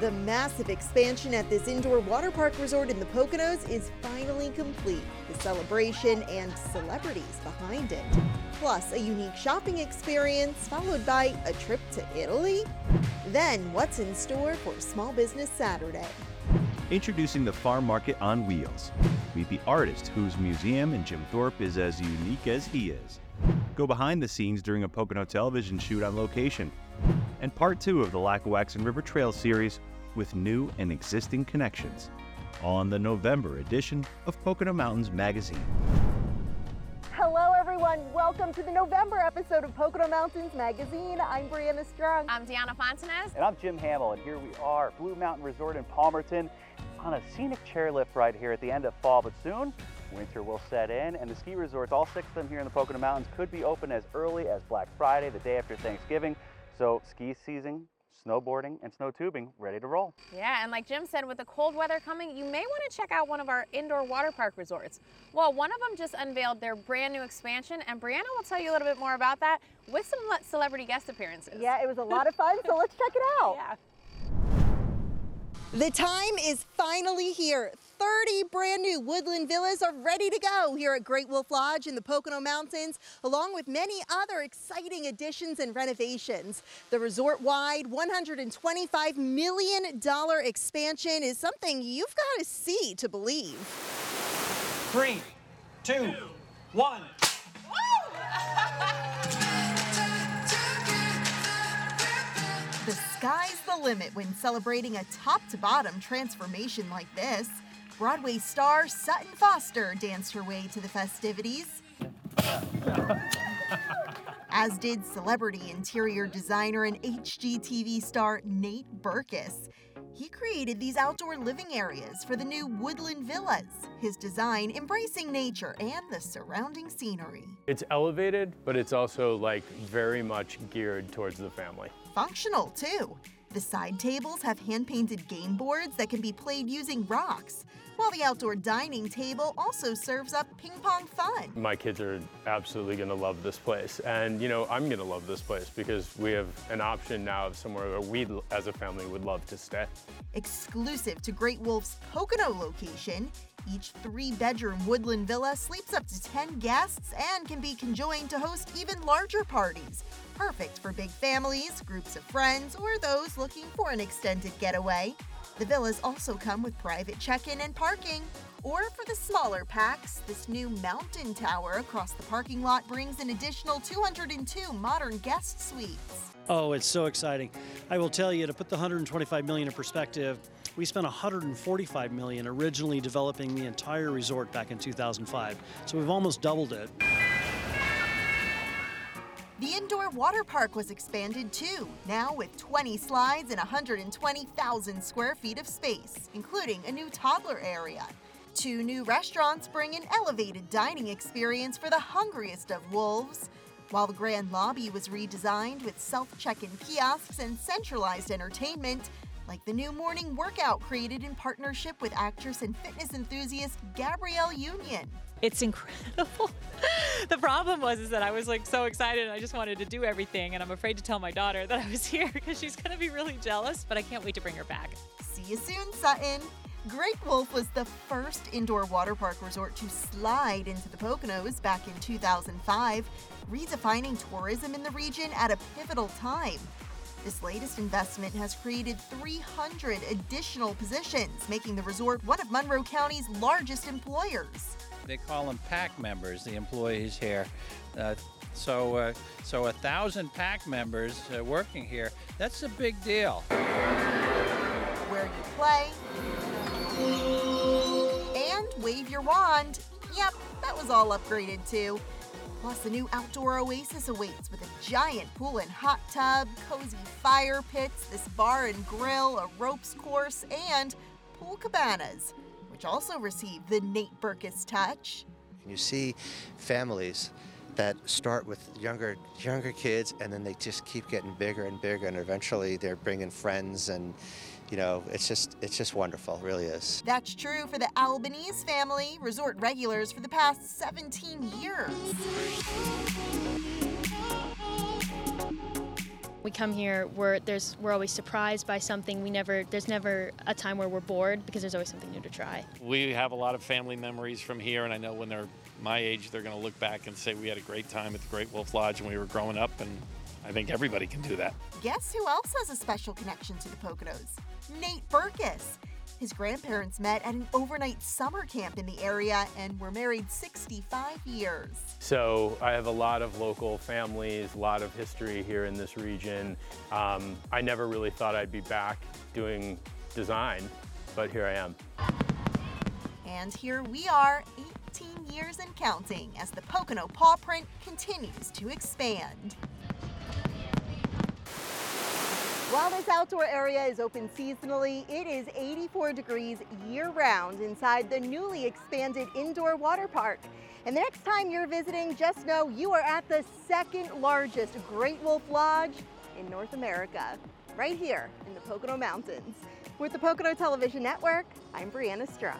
The massive expansion at this indoor water park resort in the Poconos is finally complete. The celebration and celebrities behind it. Plus, a unique shopping experience followed by a trip to Italy. Then, what's in store for Small Business Saturday? Introducing the Farm Market on Wheels. Meet the artist whose museum in Jim Thorpe is as unique as he is. Go behind the scenes during a Pocono television shoot on location. And part two of the Lackawaxen River Trail series with new and existing connections on the November edition of Pocono Mountains Magazine. Hello, everyone. Welcome to the November episode of Pocono Mountains Magazine. I'm Brianna Strunk. I'm Deanna Fontanez. And I'm Jim Hamill, and here we are, Blue Mountain Resort in Palmerton, on a scenic chairlift right here at the end of fall, but soon winter will set in, and the ski resorts, all six of them here in the Pocono Mountains, could be open as early as Black Friday, the day after Thanksgiving. So ski season snowboarding and snow tubing ready to roll. Yeah, and like Jim said, with the cold weather coming, you may want to check out one of our indoor water park resorts. Well, one of them just unveiled their brand new expansion, and Brianna will tell you a little bit more about that with some celebrity guest appearances. Yeah, it was a lot of fun, so let's check it out. Yeah. The time is finally here. 30 brand new woodland villas are ready to go here at Great Wolf Lodge in the Pocono Mountains, along with many other exciting additions and renovations. The resort-wide $125 million expansion is something you've got to see to believe. Three, two, one. sky's the limit when celebrating a top to bottom transformation like this. Broadway star Sutton Foster danced her way to the festivities. As did celebrity interior designer and HGTV star Nate Berkus. He created these outdoor living areas for the new Woodland Villas, his design embracing nature and the surrounding scenery. It's elevated, but it's also like very much geared towards the family. Functional too. The side tables have hand painted game boards that can be played using rocks, while the outdoor dining table also serves up ping pong fun. My kids are absolutely going to love this place. And, you know, I'm going to love this place because we have an option now of somewhere where we, as a family, would love to stay. Exclusive to Great Wolf's Pocono location, each three bedroom woodland villa sleeps up to 10 guests and can be conjoined to host even larger parties. Perfect for big families, groups of friends, or those looking for an extended getaway. The villas also come with private check in and parking. Or for the smaller packs, this new mountain tower across the parking lot brings an additional 202 modern guest suites. Oh, it's so exciting. I will tell you to put the 125 million in perspective, we spent 145 million originally developing the entire resort back in 2005. So we've almost doubled it. The indoor water park was expanded too, now with 20 slides and 120,000 square feet of space, including a new toddler area. Two new restaurants bring an elevated dining experience for the hungriest of wolves. While the grand lobby was redesigned with self check in kiosks and centralized entertainment, like the new morning workout created in partnership with actress and fitness enthusiast Gabrielle Union. It's incredible. the problem was is that I was like so excited and I just wanted to do everything and I'm afraid to tell my daughter that I was here because she's going to be really jealous, but I can't wait to bring her back. See you soon, Sutton. Great Wolf was the first indoor water park resort to slide into the Poconos back in 2005, redefining tourism in the region at a pivotal time. This latest investment has created 300 additional positions, making the resort one of Monroe County's largest employers. They call them pack members, the employees here. Uh, so, uh, so a thousand pack members uh, working here, that's a big deal. Where you play and wave your wand. Yep, that was all upgraded too. Plus, a new outdoor oasis awaits with a giant pool and hot tub, cozy fire pits, this bar and grill, a ropes course, and pool cabanas, which also receive the Nate Berkus touch. You see families that start with younger younger kids and then they just keep getting bigger and bigger and eventually they're bringing friends and you know it's just it's just wonderful it really is That's true for the Albanese family, resort regulars for the past 17 years. we come here, we're there's we're always surprised by something. We never there's never a time where we're bored because there's always something new to try. We have a lot of family memories from here, and I know when they're my age, they're going to look back and say we had a great time at the Great Wolf Lodge when we were growing up, and I think everybody can do that. Guess who else has a special connection to the Poconos? Nate Berkus. His grandparents met at an overnight summer camp in the area and were married 65 years. So I have a lot of local families, a lot of history here in this region. Um, I never really thought I'd be back doing design, but here I am. And here we are, 18 years and counting, as the Pocono paw print continues to expand. While this outdoor area is open seasonally, it is 84 degrees year round inside the newly expanded indoor water park. And the next time you're visiting, just know you are at the second largest Great Wolf Lodge in North America, right here in the Pocono Mountains. With the Pocono Television Network, I'm Brianna Strunk.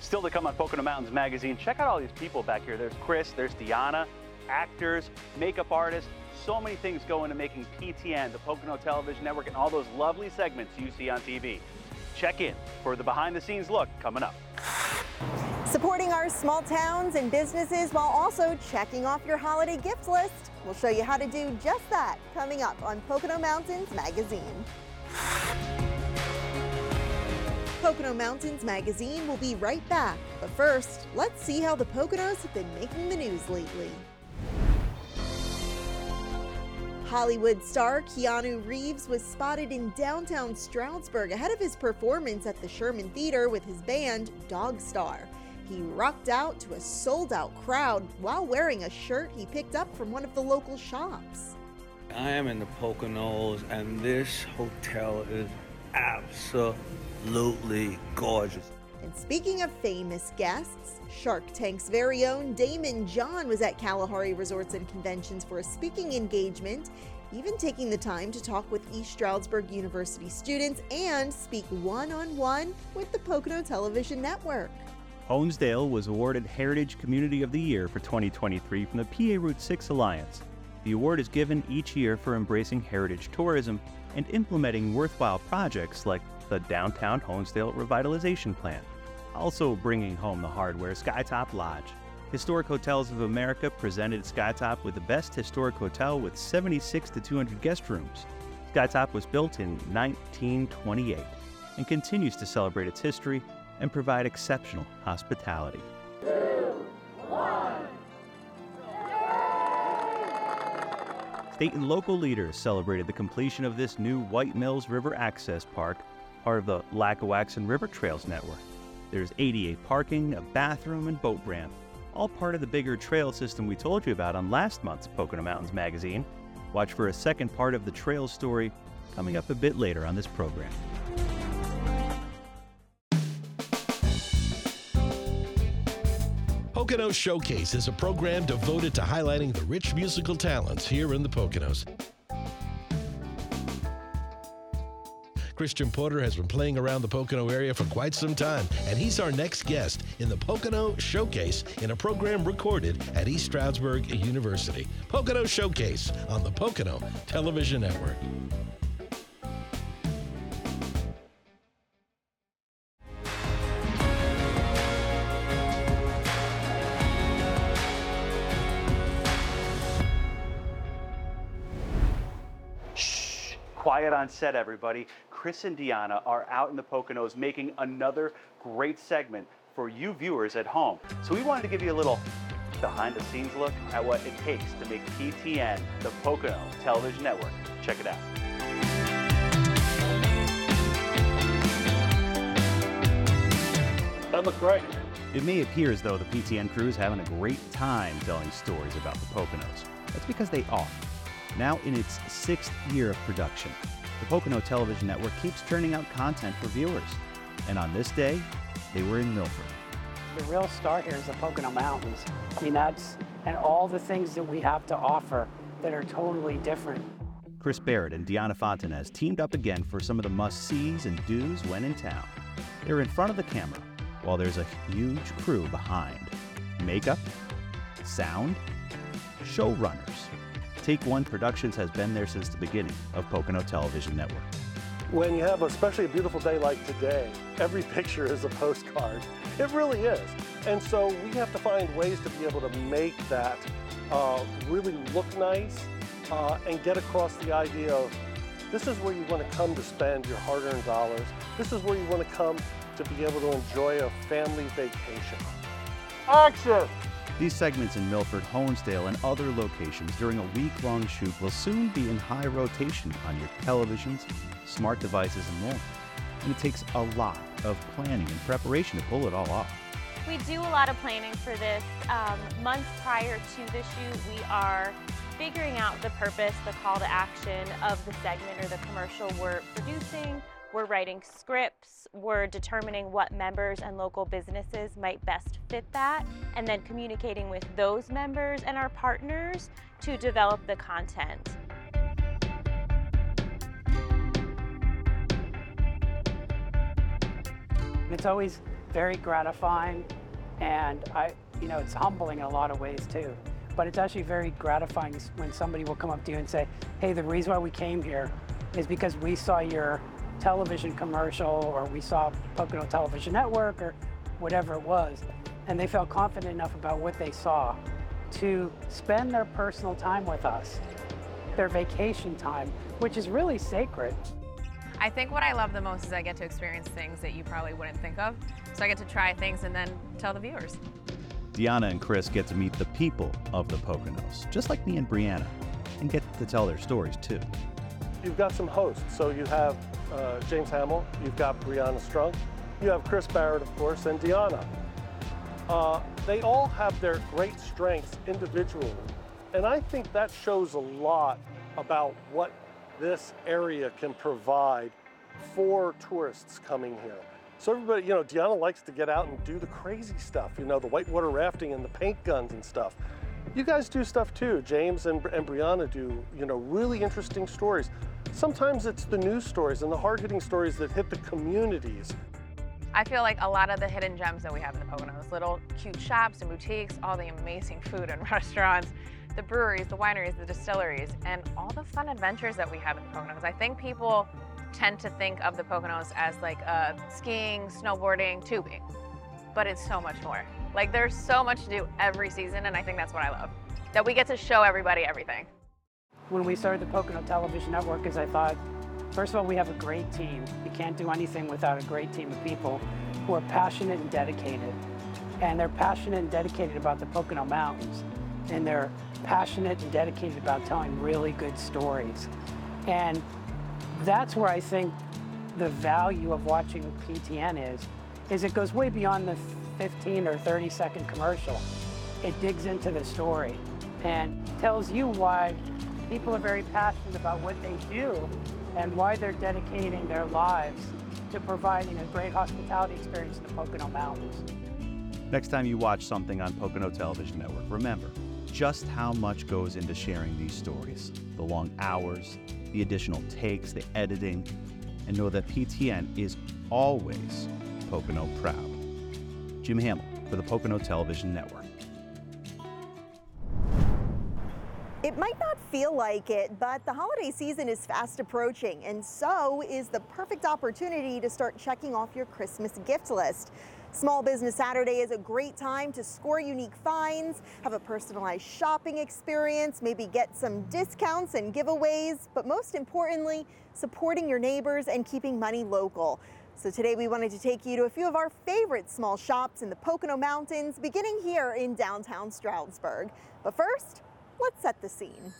Still to come on Pocono Mountains Magazine, check out all these people back here. There's Chris, there's Deanna, actors, makeup artists, so many things go into making PTN, the Pocono Television Network, and all those lovely segments you see on TV. Check in for the behind the scenes look coming up. Supporting our small towns and businesses while also checking off your holiday gift list. We'll show you how to do just that coming up on Pocono Mountains Magazine. Pocono Mountains Magazine will be right back. But first, let's see how the Poconos have been making the news lately. Hollywood star Keanu Reeves was spotted in downtown Stroudsburg ahead of his performance at the Sherman Theater with his band Dogstar. He rocked out to a sold out crowd while wearing a shirt he picked up from one of the local shops. I am in the Poconos, and this hotel is absolutely gorgeous. And speaking of famous guests, Shark Tank's very own Daymond John was at Kalahari Resorts and Conventions for a speaking engagement, even taking the time to talk with East Stroudsburg University students and speak one on one with the Pocono Television Network. Honesdale was awarded Heritage Community of the Year for 2023 from the PA Route 6 Alliance. The award is given each year for embracing heritage tourism and implementing worthwhile projects like the Downtown Honesdale Revitalization Plan. Also bringing home the hardware, Skytop Lodge. Historic Hotels of America presented Skytop with the best historic hotel with 76 to 200 guest rooms. Skytop was built in 1928 and continues to celebrate its history and provide exceptional hospitality. State and local leaders celebrated the completion of this new White Mills River Access Park, part of the Lackawaxen River Trails Network. There's ADA parking, a bathroom, and boat ramp, all part of the bigger trail system we told you about on last month's Pocono Mountains magazine. Watch for a second part of the trail story coming up a bit later on this program. Pocono Showcase is a program devoted to highlighting the rich musical talents here in the Poconos. Christian Porter has been playing around the Pocono area for quite some time, and he's our next guest in the Pocono Showcase in a program recorded at East Stroudsburg University. Pocono Showcase on the Pocono Television Network. Quiet on set, everybody. Chris and Deanna are out in the Poconos making another great segment for you viewers at home. So we wanted to give you a little behind the scenes look at what it takes to make PTN the Pocono Television Network. Check it out. That looked great. It may appear as though the PTN crew is having a great time telling stories about the Poconos. That's because they are. Now in its sixth year of production, the Pocono Television Network keeps churning out content for viewers. And on this day, they were in Milford. The real star here is the Pocono Mountains. I mean, that's, and all the things that we have to offer that are totally different. Chris Barrett and Deanna Fontanez teamed up again for some of the must-sees and do's when in town. They're in front of the camera, while there's a huge crew behind. Makeup, sound, showrunners, Take One Productions has been there since the beginning of Pocono Television Network. When you have especially a beautiful day like today, every picture is a postcard. It really is. And so we have to find ways to be able to make that uh, really look nice uh, and get across the idea of this is where you want to come to spend your hard-earned dollars. This is where you want to come to be able to enjoy a family vacation. Action! These segments in Milford, Honesdale, and other locations during a week-long shoot will soon be in high rotation on your televisions, smart devices, and more. And it takes a lot of planning and preparation to pull it all off. We do a lot of planning for this. Um, months prior to the shoot, we are figuring out the purpose, the call to action of the segment or the commercial we're producing. We're writing scripts, we're determining what members and local businesses might best fit that, and then communicating with those members and our partners to develop the content. It's always very gratifying and I, you know, it's humbling in a lot of ways too. But it's actually very gratifying when somebody will come up to you and say, hey, the reason why we came here is because we saw your television commercial or we saw Pocono Television Network or whatever it was. And they felt confident enough about what they saw to spend their personal time with us, their vacation time, which is really sacred. I think what I love the most is I get to experience things that you probably wouldn't think of. So I get to try things and then tell the viewers. Deanna and Chris get to meet the people of the Poconos, just like me and Brianna, and get to tell their stories too. You've got some hosts. So you have uh, James Hamill, you've got Brianna Strunk, you have Chris Barrett, of course, and Deanna. Uh, they all have their great strengths individually. And I think that shows a lot about what this area can provide for tourists coming here. So everybody, you know, Deanna likes to get out and do the crazy stuff, you know, the whitewater rafting and the paint guns and stuff. You guys do stuff too. James and, and Brianna do, you know, really interesting stories. Sometimes it's the news stories and the hard-hitting stories that hit the communities. I feel like a lot of the hidden gems that we have in the Poconos, little cute shops and boutiques, all the amazing food and restaurants, the breweries, the wineries, the distilleries, and all the fun adventures that we have in the Poconos. I think people tend to think of the Poconos as like uh, skiing, snowboarding, tubing, but it's so much more. Like there's so much to do every season, and I think that's what I love, that we get to show everybody everything. When we started the Pocono Television Network, is I thought, first of all, we have a great team. We can't do anything without a great team of people who are passionate and dedicated. And they're passionate and dedicated about the Pocono Mountains. And they're passionate and dedicated about telling really good stories. And that's where I think the value of watching PTN is, is it goes way beyond the 15 or 30 second commercial. It digs into the story and tells you why people are very passionate about what they do and why they're dedicating their lives to providing a great hospitality experience in the Pocono Mountains. Next time you watch something on Pocono Television Network, remember just how much goes into sharing these stories the long hours, the additional takes, the editing, and know that PTN is always Pocono proud. Jim Hamill for the Pocono Television Network. It might not feel like it, but the holiday season is fast approaching, and so is the perfect opportunity to start checking off your Christmas gift list. Small Business Saturday is a great time to score unique finds, have a personalized shopping experience, maybe get some discounts and giveaways, but most importantly, supporting your neighbors and keeping money local. So today we wanted to take you to a few of our favorite small shops in the Pocono Mountains, beginning here in downtown Stroudsburg. But first, let's set the scene.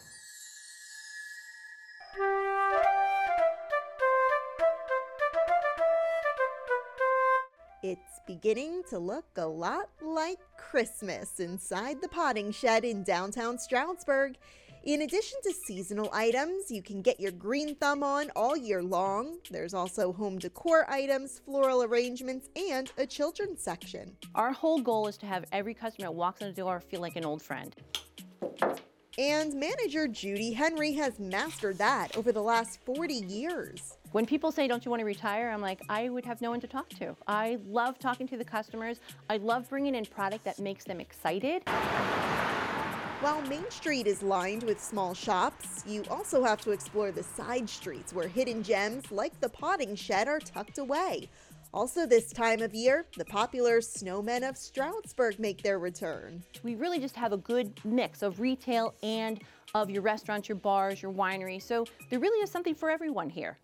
It's beginning to look a lot like Christmas inside the potting shed in downtown Stroudsburg. In addition to seasonal items, you can get your green thumb on all year long. There's also home decor items, floral arrangements, and a children's section. Our whole goal is to have every customer that walks in the door feel like an old friend. And manager Judy Henry has mastered that over the last 40 years. When people say, Don't you want to retire? I'm like, I would have no one to talk to. I love talking to the customers. I love bringing in product that makes them excited. While Main Street is lined with small shops, you also have to explore the side streets where hidden gems like the potting shed are tucked away. Also, this time of year, the popular snowmen of Stroudsburg make their return. We really just have a good mix of retail and of your restaurants, your bars, your winery. So there really is something for everyone here.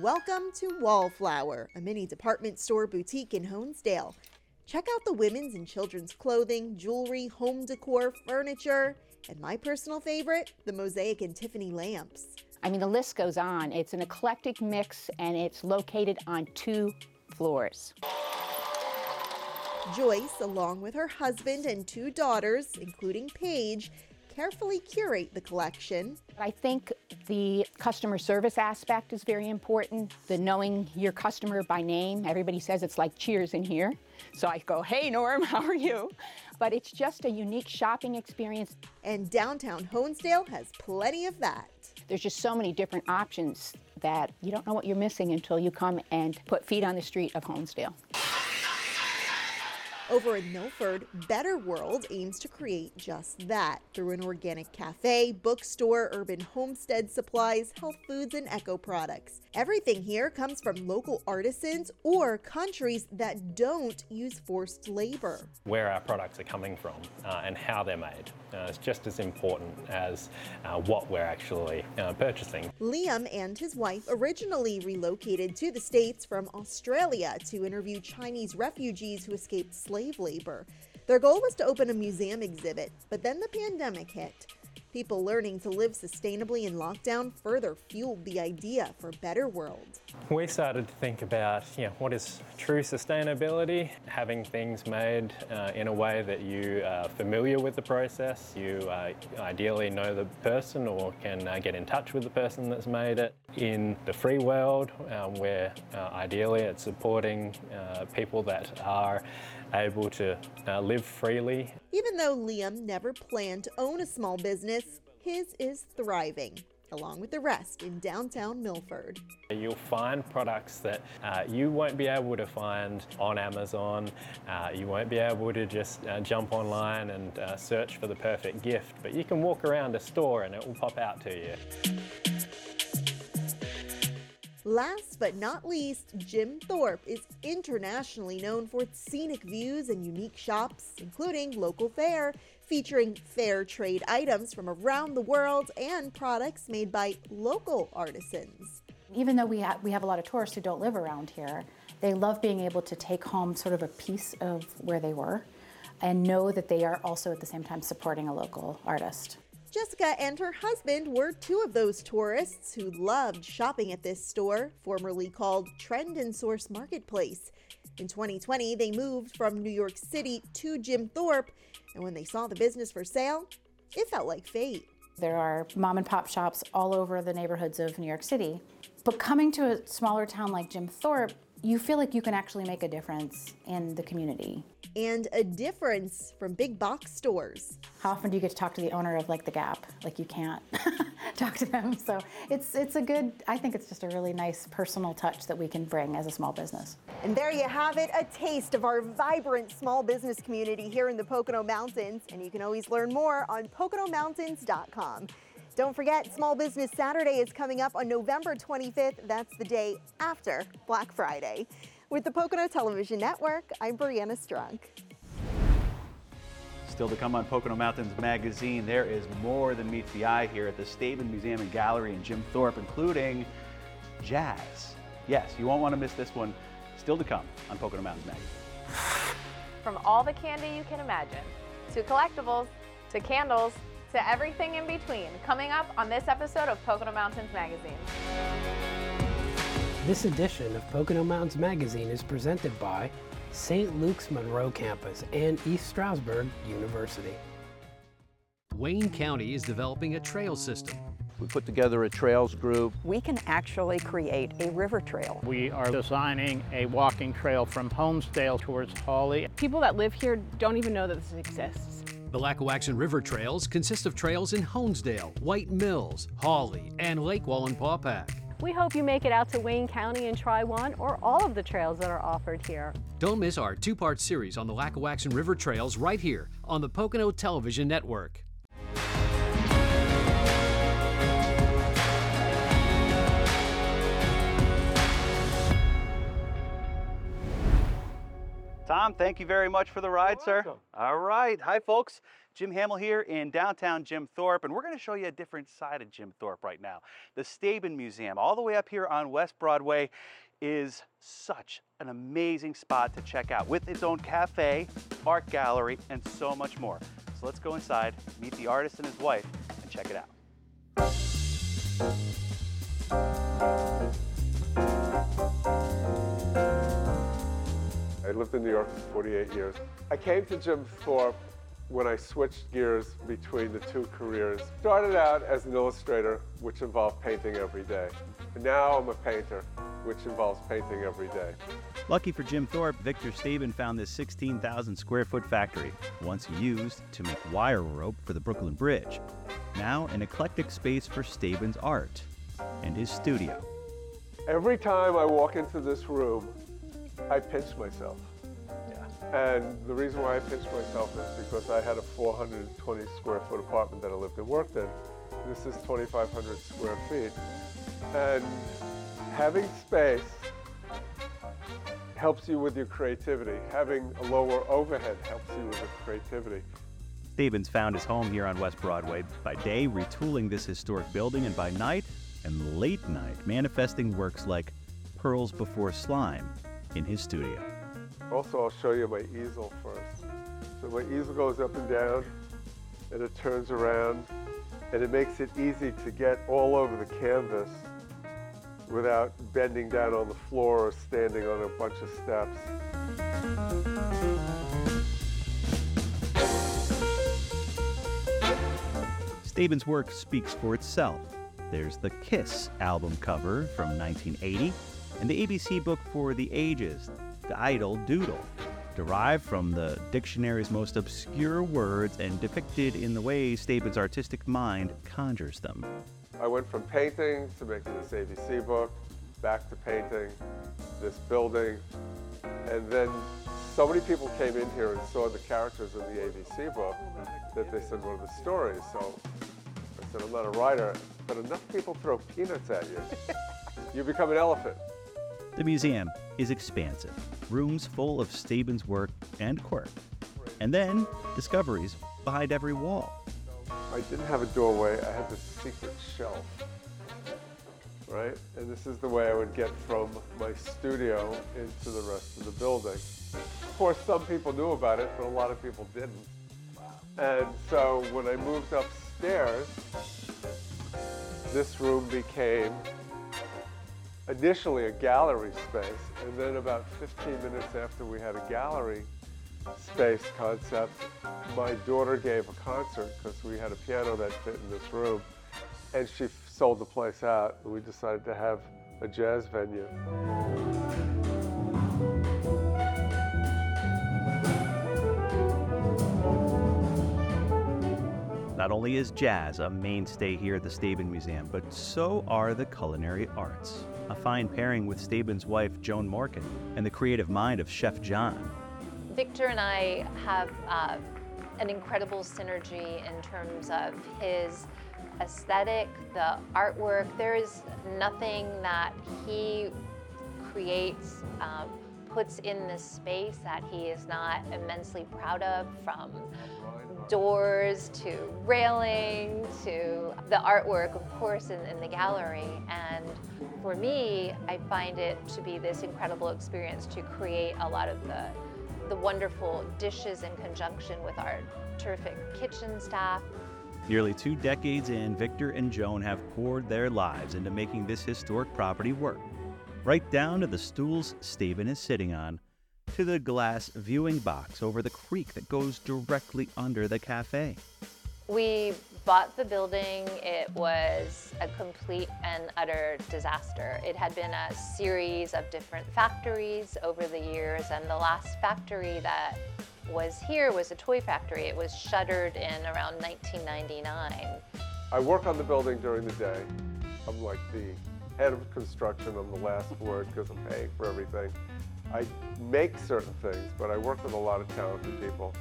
Welcome to Wallflower, a mini department store boutique in Honesdale. Check out the women's and children's clothing, jewelry, home decor, furniture, and my personal favorite, the mosaic and Tiffany lamps. I mean, the list goes on. It's an eclectic mix and it's located on two floors. Joyce, along with her husband and two daughters, including Paige, carefully curate the collection. I think the customer service aspect is very important. The knowing your customer by name. Everybody says it's like cheers in here. So I go, hey, Norm, how are you? But it's just a unique shopping experience. And downtown Honesdale has plenty of that. There's just so many different options that you don't know what you're missing until you come and put feet on the street of Honesdale. Over in Milford, Better World aims to create just that through an organic cafe, bookstore, urban homestead supplies, health foods, and eco products. Everything here comes from local artisans or countries that don't use forced labor. Where our products are coming from uh, and how they're made uh, is just as important as uh, what we're actually uh, purchasing. Liam and his wife originally relocated to the States from Australia to interview Chinese refugees who escaped slave labor. Their goal was to open a museum exhibit, but then the pandemic hit. People learning to live sustainably in lockdown further fueled the idea for a Better World. We started to think about you know, what is true sustainability, having things made uh, in a way that you are familiar with the process, you uh, ideally know the person or can uh, get in touch with the person that's made it. In the free world, um, where uh, ideally it's supporting uh, people that are able to uh, live freely. Even though Liam never planned to own a small business, his is thriving, along with the rest in downtown Milford. You'll find products that uh, you won't be able to find on Amazon. Uh, you won't be able to just uh, jump online and uh, search for the perfect gift, but you can walk around a store and it will pop out to you. Last but not least, Jim Thorpe is internationally known for its scenic views and unique shops, including Local Fair, featuring fair trade items from around the world and products made by local artisans. Even though we, ha- we have a lot of tourists who don't live around here, they love being able to take home sort of a piece of where they were and know that they are also at the same time supporting a local artist. Jessica and her husband were two of those tourists who loved shopping at this store, formerly called Trend and Source Marketplace. In 2020, they moved from New York City to Jim Thorpe, and when they saw the business for sale, it felt like fate. There are mom and pop shops all over the neighborhoods of New York City. But coming to a smaller town like Jim Thorpe, you feel like you can actually make a difference in the community. And a difference from big box stores. How often do you get to talk to the owner of like the Gap? Like you can't talk to them. So it's it's a good I think it's just a really nice personal touch that we can bring as a small business. And there you have it, a taste of our vibrant small business community here in the Pocono Mountains. And you can always learn more on PoconoMountains.com. Don't forget, Small Business Saturday is coming up on November 25th. That's the day after Black Friday. With the Pocono Television Network, I'm Brianna Strunk. Still to come on Pocono Mountains Magazine, there is more than meets the eye here at the Stabin Museum and Gallery in Jim Thorpe, including jazz. Yes, you won't want to miss this one. Still to come on Pocono Mountains Magazine. From all the candy you can imagine, to collectibles, to candles, to everything in between, coming up on this episode of Pocono Mountains Magazine. This edition of Pocono Mountains Magazine is presented by St. Luke's Monroe Campus and East Stroudsburg University. Wayne County is developing a trail system. We put together a trails group. We can actually create a river trail. We are designing a walking trail from Honesdale towards Hawley. People that live here don't even know that this exists. The Lackawaxen River Trails consist of trails in Honesdale, White Mills, Hawley, and Lake Wallenpaupack. We hope you make it out to Wayne County and try one or all of the trails that are offered here. Don't miss our two part series on the Lackawaxen River Trails right here on the Pocono Television Network. Tom, thank you very much for the ride, sir. All right. Hi, folks. Jim Hamill here in downtown Jim Thorpe, and we're going to show you a different side of Jim Thorpe right now. The Stabin Museum, all the way up here on West Broadway, is such an amazing spot to check out with its own cafe, art gallery, and so much more. So let's go inside, meet the artist and his wife, and check it out. I lived in New York for 48 years. I came to Jim Thorpe when I switched gears between the two careers. Started out as an illustrator, which involved painting every day. And now I'm a painter, which involves painting every day. Lucky for Jim Thorpe, Victor Stabin found this 16,000 square foot factory, once used to make wire rope for the Brooklyn Bridge. Now an eclectic space for Stabin's art and his studio. Every time I walk into this room, I pinch myself. And the reason why I pinched myself is because I had a 420 square foot apartment that I lived and worked in. This is 2,500 square feet. And having space helps you with your creativity. Having a lower overhead helps you with your creativity. Stevens found his home here on West Broadway, by day retooling this historic building, and by night and late night manifesting works like Pearls Before Slime in his studio. Also, I'll show you my easel first. So my easel goes up and down, and it turns around, and it makes it easy to get all over the canvas without bending down on the floor or standing on a bunch of steps. Stabin's work speaks for itself. There's the Kiss album cover from 1980 and the ABC book for the ages, the Daedal Doodle, derived from the dictionary's most obscure words and depicted in the way Stabin's artistic mind conjures them. I went from painting to making this ABC book, back to painting, this building, and then so many people came in here and saw the characters in the ABC book that they said, what are the stories? So I said, I'm not a writer, but enough people throw peanuts at you, you become an elephant. The museum is expansive, rooms full of Stabin's work and quirk, and then discoveries behind every wall. I didn't have a doorway, I had this secret shelf, right? And this is the way I would get from my studio into the rest of the building. Of course, some people knew about it, but a lot of people didn't. And so when I moved upstairs, this room became initially a gallery space, and then about 15 minutes after we had a gallery space concept, my daughter gave a concert because we had a piano that fit in this room, and she sold the place out, and we decided to have a jazz venue. Not only is jazz a mainstay here at the Stabin Museum, but so are the culinary arts. A fine pairing with Stabin's wife, Joan Morkin, and the creative mind of Chef John. Victor and I have uh, an incredible synergy in terms of his aesthetic, the artwork. There is nothing that he creates, um, puts in this space that he is not immensely proud of from doors to railing to the artwork, of course, in, in the gallery. And for me, I find it to be this incredible experience to create a lot of the, the wonderful dishes in conjunction with our terrific kitchen staff. Nearly two decades in, Victor and Joan have poured their lives into making this historic property work. Right down to the stools Stephen is sitting on, to the glass viewing box over the creek that goes directly under the cafe. We bought the building. It was a complete and utter disaster. It had been a series of different factories over the years, and the last factory that was here was a toy factory. It was shuttered in around 1999. I work on the building during the day. I'm like the head of construction on the last board because I'm paying for everything. I make certain things, but I work with a lot of talented people.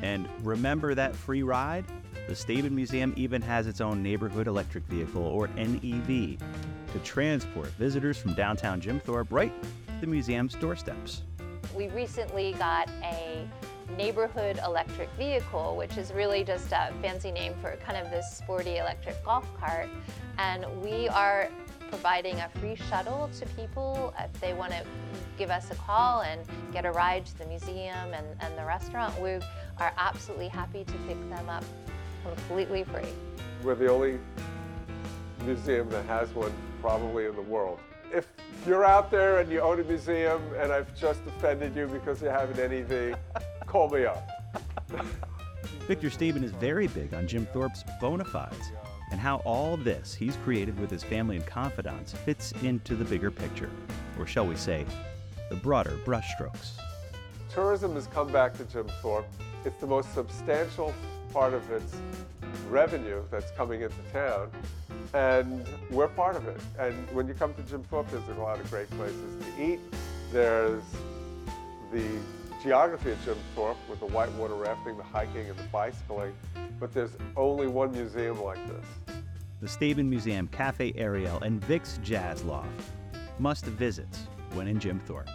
And remember that free ride? The Stabin Museum even has its own neighborhood electric vehicle, or NEV, to transport visitors from downtown Jim Thorpe right to the museum's doorsteps. We recently got a neighborhood electric vehicle, which is really just a fancy name for kind of this sporty electric golf cart. And we are providing a free shuttle to people if they want to give us a call and get a ride to the museum and, and the restaurant. We are absolutely happy to pick them up completely free. We're the only museum that has one probably in the world. If you're out there and you own a museum and I've just offended you because you have an NEV, call me up. Victor Stabin is very big on Jim Thorpe's bona fides and how all this he's created with his family and confidants fits into the bigger picture, or shall we say, the broader brushstrokes. Tourism has come back to Jim Thorpe. It's the most substantial part of its revenue that's coming into town, and we're part of it. And when you come to Jim Thorpe, there's a lot of great places to eat. There's the geography of Jim Thorpe with the whitewater rafting, the hiking, and the bicycling, but there's only one museum like this. The Stabin Museum Cafe Ariel and Vic's Jazz Loft must visits when in Jim Thorpe,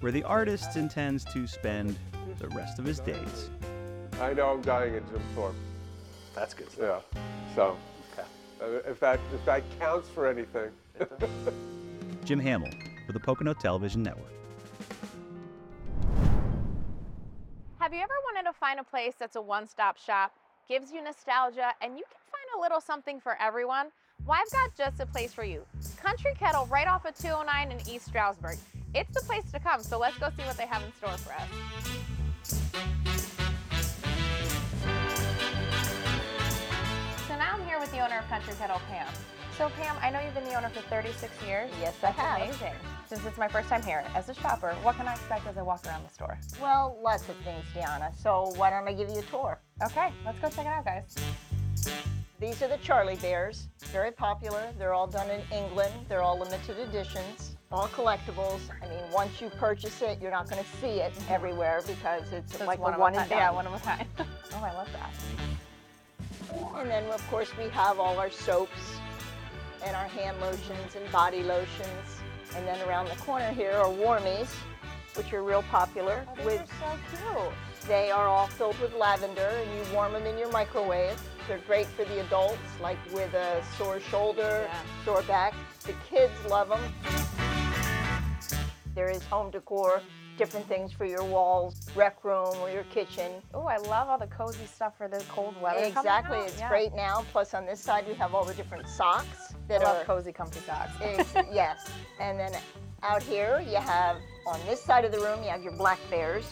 where the artist intends to spend the rest of his days. I know I'm dying in Jim Thorpe. That's good. Yeah. So, uh, if that if that counts for anything. Jim Hamill for the Pocono Television Network. Have you ever wanted to find a place that's a one-stop shop, gives you nostalgia, and you can find a little something for everyone? Well, I've got just a place for you. Country Kettle right off of 209 in East Stroudsburg. It's the place to come, so let's go see what they have in store for us. So now I'm here with the owner of Country Kettle, Pam. So Pam, I know you've been the owner for 36 years. Yes, I That's have. amazing. Since it's my first time here, as a shopper, what can I expect as I walk around the store? Well, lots of things, Deanna. So why don't I give you a tour? Okay, let's go check it out, guys. These are the Charlie Bears. Very popular. They're all done in England. They're all limited editions, all collectibles. I mean, once you purchase it, you're not going to see it everywhere because it's So it's like one a of a one kind- and done. yeah, one of a kind. oh, I love that. And then, of course, we have all our soaps and our hand lotions and body lotions. And then around the corner here are warmies, which are real popular. Oh, with are so cute. They are all filled with lavender, and you warm them in your microwave. They're great for the adults, like with a sore shoulder, sore back. The kids love them. There is home decor, different things for your walls, rec room or your kitchen. Oh, I love all the cozy stuff for the cold weather. Exactly, it's Yeah. great now. Plus, on this side, we have all the different socks that love are cozy, comfy socks. Ex- yes. And then out here, you have on this side of the room, you have your black bears.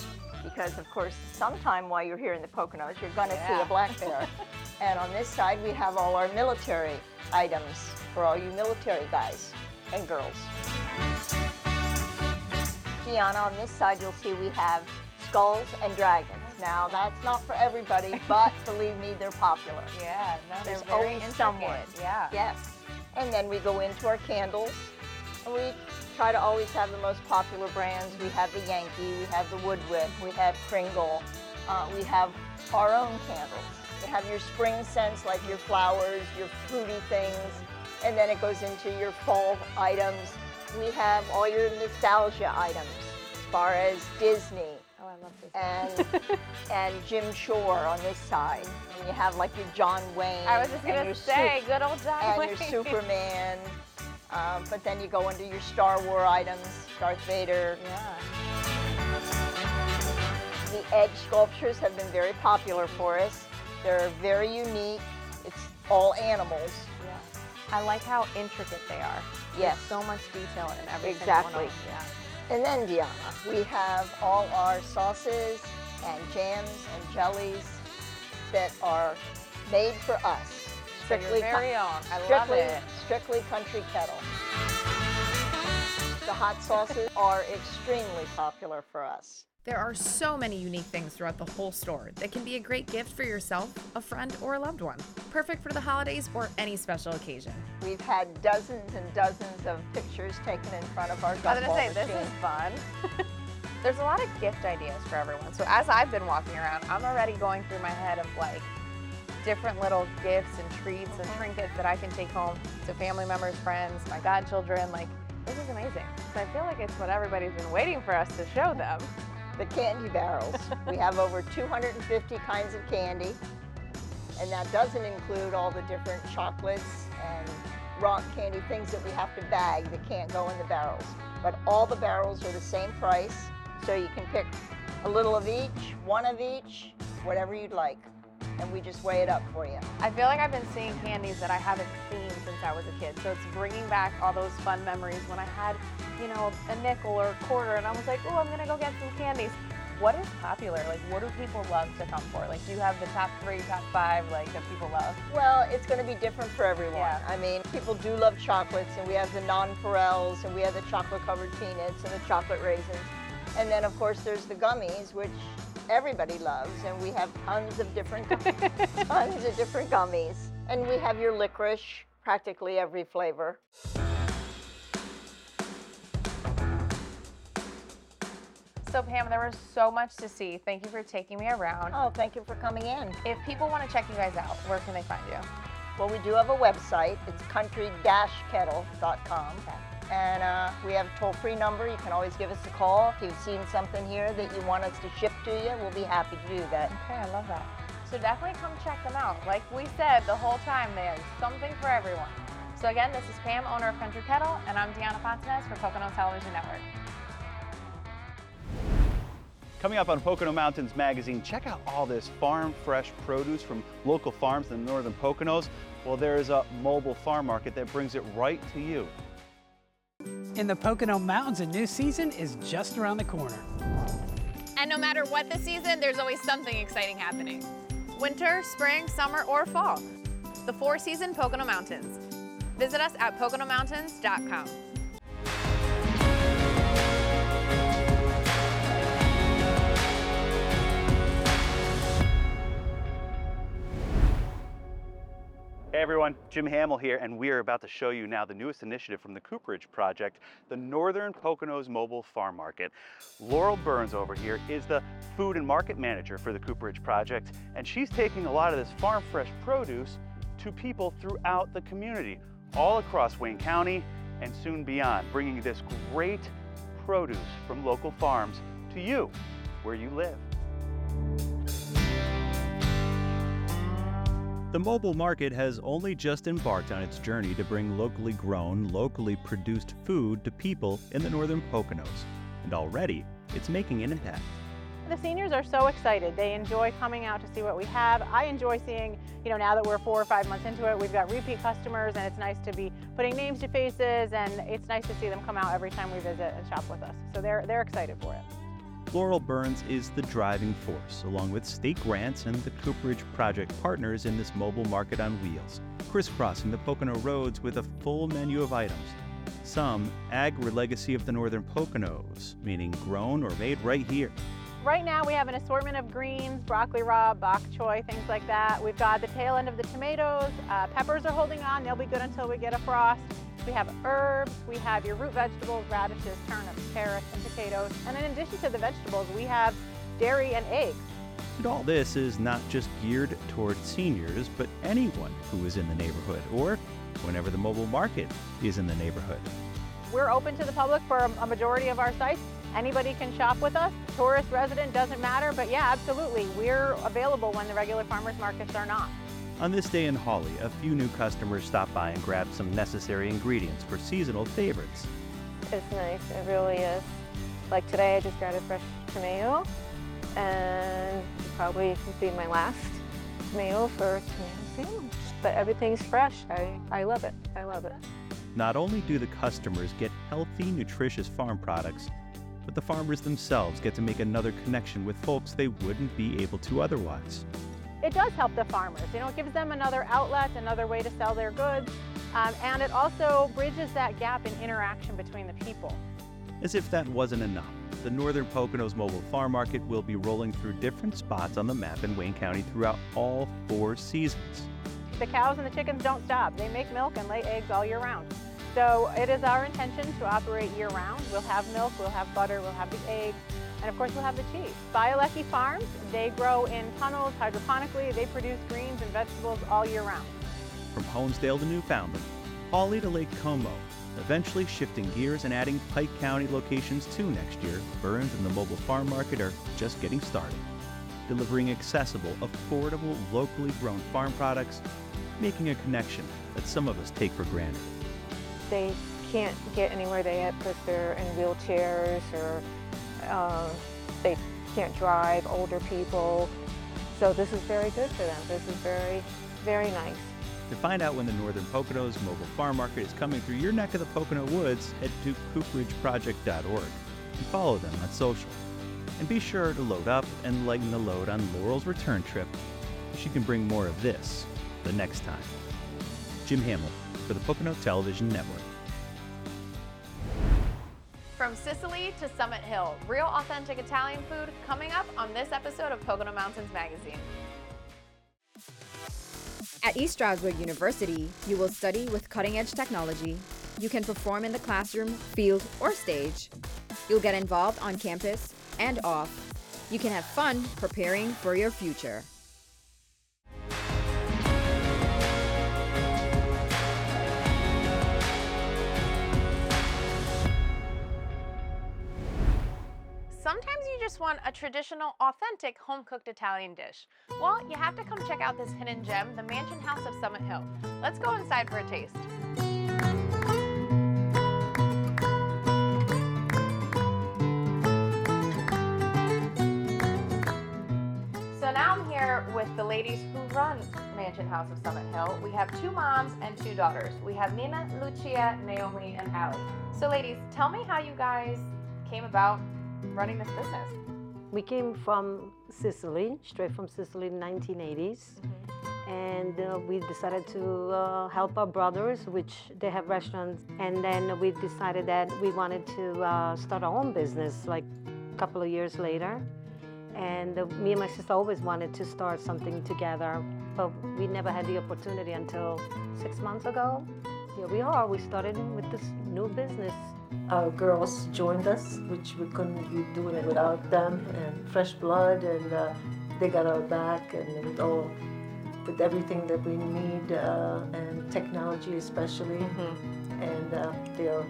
Because, of course, sometime while you're here in the Poconos, you're going to see a black bear. and on this side, we have all our military items for all you military guys and girls. Deanna, on this side, you'll see we have skulls and dragons. Now, that's not for everybody, but believe me, they're popular. Yeah, no, they're There's very always intricate. someone. Yeah. Yes. And then we go into our candles. And we try to always have the most popular brands. We have the Yankee, we have the Woodwick, we have Kringle, uh, we have our own candles. You have your spring scents like your flowers, your fruity things, and then it goes into your fall items. We have all your nostalgia items as far as Disney. Oh, I love this. And and Jim Shore on this side. And you have like your John Wayne. I was just gonna say, good old John and Wayne. your Superman. Um, but then you go into your Star War items, Darth Vader. Yeah. The edge sculptures have been very popular for us. They're very unique. It's all animals. Yeah. I like how intricate they are. Yes. There's so much detail in everything. Exactly. On. Yeah. And then, Deanna, we have all our sauces and jams and jellies that are made for us. Your very own. I love it. Strictly country kettle. The hot sauces are extremely popular for us. There are so many unique things throughout the whole store that can be a great gift for yourself, a friend, or a loved one. Perfect for the holidays or any special occasion. We've had dozens and dozens of pictures taken in front of our I was gonna say, this is fun. There's a lot of gift ideas for everyone. So as I've been walking around, I'm already going through my head of like different little gifts and treats and mm-hmm. trinkets that I can take home to family members, friends, my godchildren. Like, this is amazing. So I feel like it's what everybody's been waiting for us to show them. The candy barrels. we have over 250 kinds of candy, and that doesn't include all the different chocolates and rock candy things that we have to bag that can't go in the barrels. But all the barrels are the same price, so you can pick a little of each, one of each, whatever you'd like, and we just weigh it up for you. I feel like I've been seeing candies that I haven't seen since I was a kid. So it's bringing back all those fun memories when I had, you know, a nickel or a quarter and I was like, oh, I'm gonna go get some candies. What is popular? Like, what do people love to come for? Like, do you have the top three, top five, like, that people love? Well, it's going to be different for everyone. Yeah. I mean, people do love chocolates, and we have the nonpareils, and we have the chocolate-covered peanuts and the chocolate raisins. And then, of course, there's the gummies, which everybody loves, and we have tons of different, tons of different gummies. And we have your licorice, practically every flavor. So Pam, there was so much to see. Thank you for taking me around. Oh, thank you for coming in. If people want to check you guys out, where can they find you? Well, we do have a website. It's country-kettle.com. And uh, we have a toll-free number. You can always give us a call. If you've seen something here that you want us to ship to you, we'll be happy to do that. Okay, I love that. So definitely come check them out. Like we said the whole time, there's something for everyone. So again, this is Pam, owner of Country Kettle, and I'm Deanna Fontanez for Pocono Television Network. Coming up on Pocono Mountains Magazine, check out all this farm fresh produce from local farms in the northern Poconos. Well, there is a mobile farm market that brings it right to you. In the Pocono Mountains, a new season is just around the corner. And no matter what the season, there's always something exciting happening. Winter, spring, summer, or fall. The four season Pocono Mountains. Visit us at PoconoMountains.com. Hey everyone, Jim Hamill here, and we are about to show you now the newest initiative from the Cooperage Project, the Northern Poconos Mobile Farm Market. Laurel Burns over here is the food and market manager for the Cooperage Project, and she's taking a lot of this farm fresh produce to people throughout the community, all across Wayne County and soon beyond, bringing this great produce from local farms to you, where you live. The mobile market has only just embarked on its journey to bring locally grown, locally produced food to people in the northern Poconos. And already, it's making an impact. The seniors are so excited. They enjoy coming out to see what we have. I enjoy seeing, you know, now that we're four or five months into it, we've got repeat customers and it's nice to be putting names to faces and it's nice to see them come out every time we visit and shop with us. So they're, they're excited for it. Laurel Burns is the driving force, along with state grants and the Cooperage Project partners in this mobile market on wheels, crisscrossing the Pocono roads with a full menu of items. Some agri-legacy of the northern Poconos, meaning grown or made right here. Right now we have an assortment of greens, broccoli rabe, bok choy, things like that. We've got the tail end of the tomatoes. Uh, peppers are holding on. They'll be good until we get a frost. We have herbs, we have your root vegetables, radishes, turnips, carrots, and potatoes. And in addition to the vegetables, we have dairy and eggs. And all this is not just geared toward seniors, but anyone who is in the neighborhood or whenever the mobile market is in the neighborhood. We're open to the public for a- a majority of our sites. Anybody can shop with us. Tourist, resident, doesn't matter. But yeah, absolutely. We're available when the regular farmers markets are not. On this day in Hawley, a few new customers stopped by and grabbed some necessary ingredients for seasonal favorites. It's nice, it really is. Like today, I just grabbed a fresh tomato, and probably would be my last tomato for tomato sandwich. But everything's fresh. I, I love it. I love it. Not only do the customers get healthy, nutritious farm products, but the farmers themselves get to make another connection with folks they wouldn't be able to otherwise. It does help the farmers. You know, it gives them another outlet, another way to sell their goods, um, and it also bridges that gap in interaction between the people. As if that wasn't enough, the Northern Poconos Mobile Farm Market will be rolling through different spots on the map in Wayne County throughout all four seasons. The cows and the chickens don't stop. They make milk and lay eggs all year round. So it is our intention to operate year round. We'll have milk, we'll have butter, we'll have the eggs, and of course we'll have the cheese. Biolecki Farms, they grow in tunnels hydroponically. They produce greens and vegetables all year round. From Honesdale to Newfoundland, Hawley to Lake Como, eventually shifting gears and adding Pike County locations too next year, Burns and the mobile farm market are just getting started. Delivering accessible, affordable, locally grown farm products, making a connection that some of us take for granted. They can't get anywhere they at because they're in wheelchairs or uh, they can't drive, older people. So this is very good for them. This is very, very nice. To find out when the Northern Poconos Mobile Farm Market is coming through your neck of the Pocono Woods, head to cooperageproject.org and follow them on social. And be sure to load up and lighten the load on Laurel's return trip she can bring more of this the next time. Jim Hamill for the Pocono Television Network. From Sicily to Summit Hill, real authentic Italian food coming up on this episode of Pocono Mountains Magazine. At East Stroudsburg University, you will study with cutting edge technology. You can perform in the classroom, field, or stage. You'll get involved on campus and off. You can have fun preparing for your future. Just want a traditional, authentic, home cooked Italian dish. Well, you have to come check out this hidden gem, the Mansion House of Summit Hill. Let's go inside for a taste. So now I'm here with the ladies who run Mansion House of Summit Hill. We have two moms and two daughters. We have Nina, Lucia, Naomi, and Allie. So ladies, tell me how you guys came about running this business. We came from Sicily, straight from Sicily in 1980s. And uh, we decided to uh, help our brothers, which they have restaurants. And then we decided that we wanted to uh, start our own business like a couple of years later. And uh, me and my sister always wanted to start something together, but we never had the opportunity until six months ago. Here we are. We started with this new business. Our girls joined us, which we couldn't be doing it without them, and fresh blood, and uh, they got our back, and with all, with everything that we need, uh, and technology especially, and uh, they're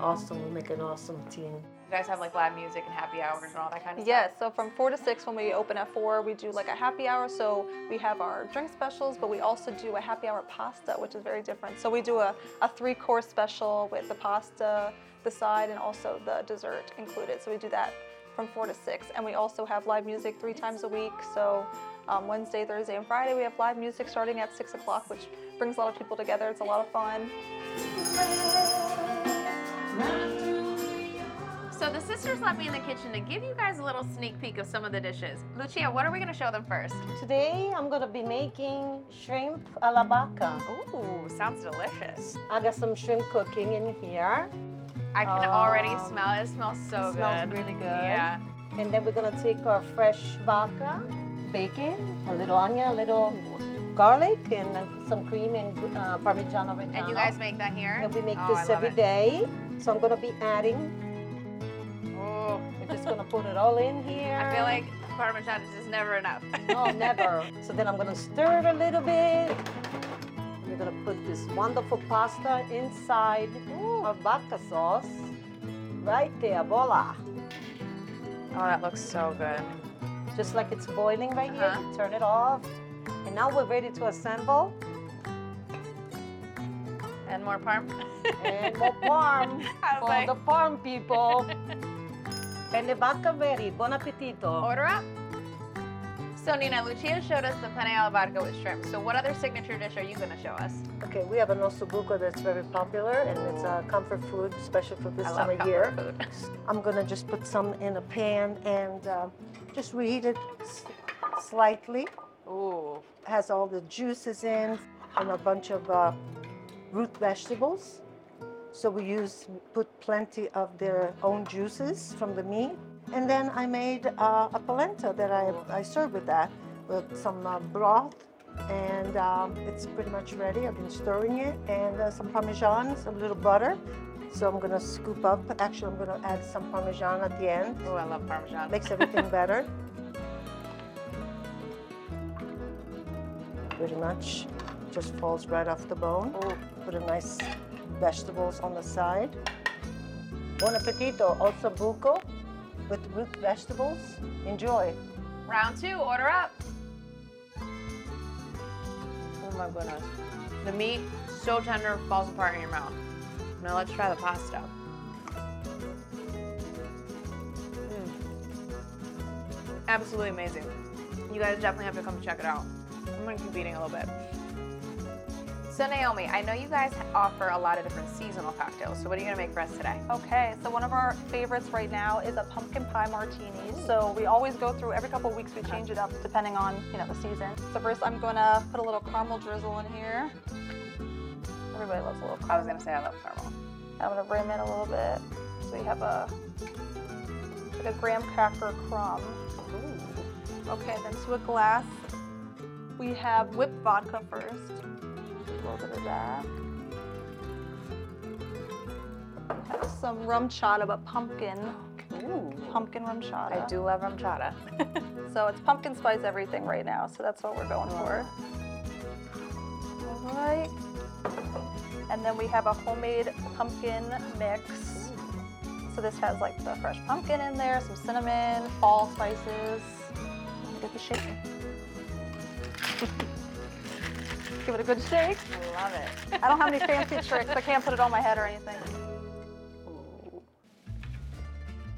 awesome. We make an awesome team. You guys have like live music and happy hours and all that kind of stuff? Yes, so from 4 to 6 when we open at 4, we do like a happy hour. So we have our drink specials, but we also do a happy hour pasta, which is very different. So we do a, a three course special with the pasta, the side, and also the dessert included. So we do that from 4 to 6. And we also have live music three times a week. So um, Wednesday, Thursday, and Friday, we have live music starting at 6 o'clock, which brings a lot of people together. It's a lot of fun. So the sisters let me in the kitchen to give you guys a little sneak peek of some of the dishes. Lucia, what are we gonna show them first? Today I'm gonna be making shrimp alla vodka. Ooh, sounds delicious. I got some shrimp cooking in here. I can already smell it. It smells so it good. smells really good. Yeah. And then we're gonna take our fresh vodka, bacon, a little onion, a little garlic, and some cream and uh, Parmigiano Reggiano. And you guys make that here? And we make Oh, this every it. day. So I'm gonna be adding. Oh. Just gonna put it all in here. I feel like Parmesan is just never enough. No, never. So then I'm gonna stir it a little bit. We're gonna put this wonderful pasta inside our vodka sauce. Right there, voila. Oh, that looks so good. Just like it's boiling right Uh-huh. here, turn it off. And now we're ready to assemble. And more parm. And more parm for like- the parm people. vodka ready. Buon appetito. Order up. So Nina, Lucia showed us the penne alla vodka with shrimp. So what other signature dish are you gonna show us? Okay, we have an ossobuco that's very popular and it's a comfort food, especially for this I time love of year. comfort I'm gonna just put some in a pan and uh, just reheat it s- slightly. Ooh. Has all the juices in and a bunch of uh, root vegetables. So we use put plenty of their own juices from the meat, and then I made uh, a polenta that I, I served with that with some uh, broth, and um, it's pretty much ready. I've been stirring it, and uh, some parmesan, some little butter. So I'm gonna scoop up. Actually, I'm gonna add some parmesan at the end. Oh, I love parmesan. Makes everything better. Pretty much just falls right off the bone. Put a nice vegetables on the side. Buon appetito, ossobuco with root vegetables. Enjoy. Round two, order up. Oh my goodness. The meat, so tender, falls apart in your mouth. Now let's try the pasta. Mm. Absolutely amazing. You guys definitely have to come check it out. I'm gonna keep eating a little bit. So Naomi, I know you guys offer a lot of different seasonal cocktails. So what are you gonna make for us today? Okay, so one of our favorites right now is a pumpkin pie martini. So we always go through every couple of weeks we uh-huh. change it up depending on you know the season. So first I'm gonna put a little caramel drizzle in here. Everybody loves a little caramel. I was gonna say I love caramel. I'm gonna rim it a little bit. So we have a like a graham cracker crumb. Ooh. Okay, then to a glass we have whipped vodka first. A little bit of that. Have some RumChata, but pumpkin. Pumpkin RumChata. I do love RumChata. so it's pumpkin spice everything right now, so that's what we're going for. All right. And then we have a homemade pumpkin mix. So this has like the fresh pumpkin in there, some cinnamon, fall spices. Get the shake. Give it a good shake. I love it. I don't have any fancy tricks. I can't put it on my head or anything.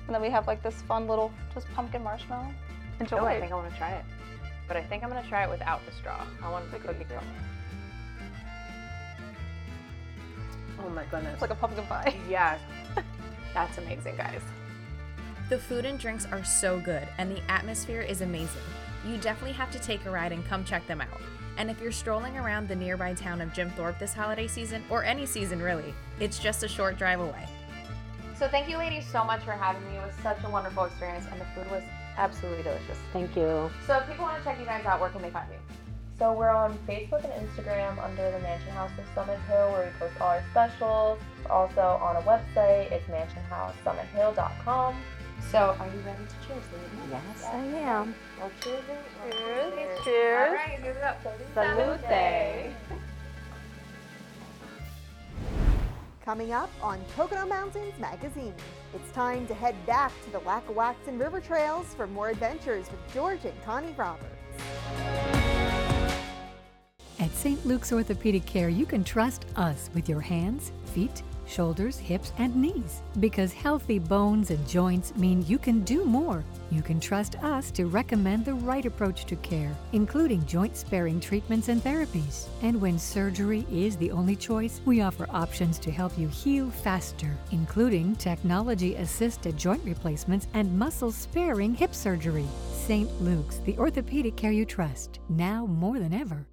And then we have like this fun little just pumpkin marshmallow. Enjoy. Oh, I think I want to try it. But I think I'm gonna try it without the straw. I want the cookie crumb. Oh my goodness. It's like a pumpkin pie. Yes. That's amazing, guys. The food and drinks are so good, and the atmosphere is amazing. You definitely have to take a ride and come check them out. And if you're strolling around the nearby town of Jim Thorpe this holiday season, or any season really, it's just a short drive away. So thank you ladies so much for having me. It was such a wonderful experience and the food was absolutely delicious. Thank you. So if people want to check you guys out, where can they find you? So we're on Facebook and Instagram under the Mansion House of Summit Hill where we post all our specials. We're also on a website. It's mansionhousesummithill.com. So are you ready to cheers, ladies? Yes, I am. Well, cheers. Cheers. Cheers. All right, give it up. Salute. Coming up on Pocono Mountains Magazine, it's time to head back to the Lackawaxen River Trails for more adventures with George and Connie Roberts. At St. Luke's Orthopedic Care, you can trust us with your hands, feet, shoulders, hips, and knees. Because healthy bones and joints mean you can do more. You can trust us to recommend the right approach to care, including joint sparing treatments and therapies. And when surgery is the only choice, we offer options to help you heal faster, including technology assisted joint replacements and muscle sparing hip surgery. St. Luke's, the orthopedic care you trust, now more than ever.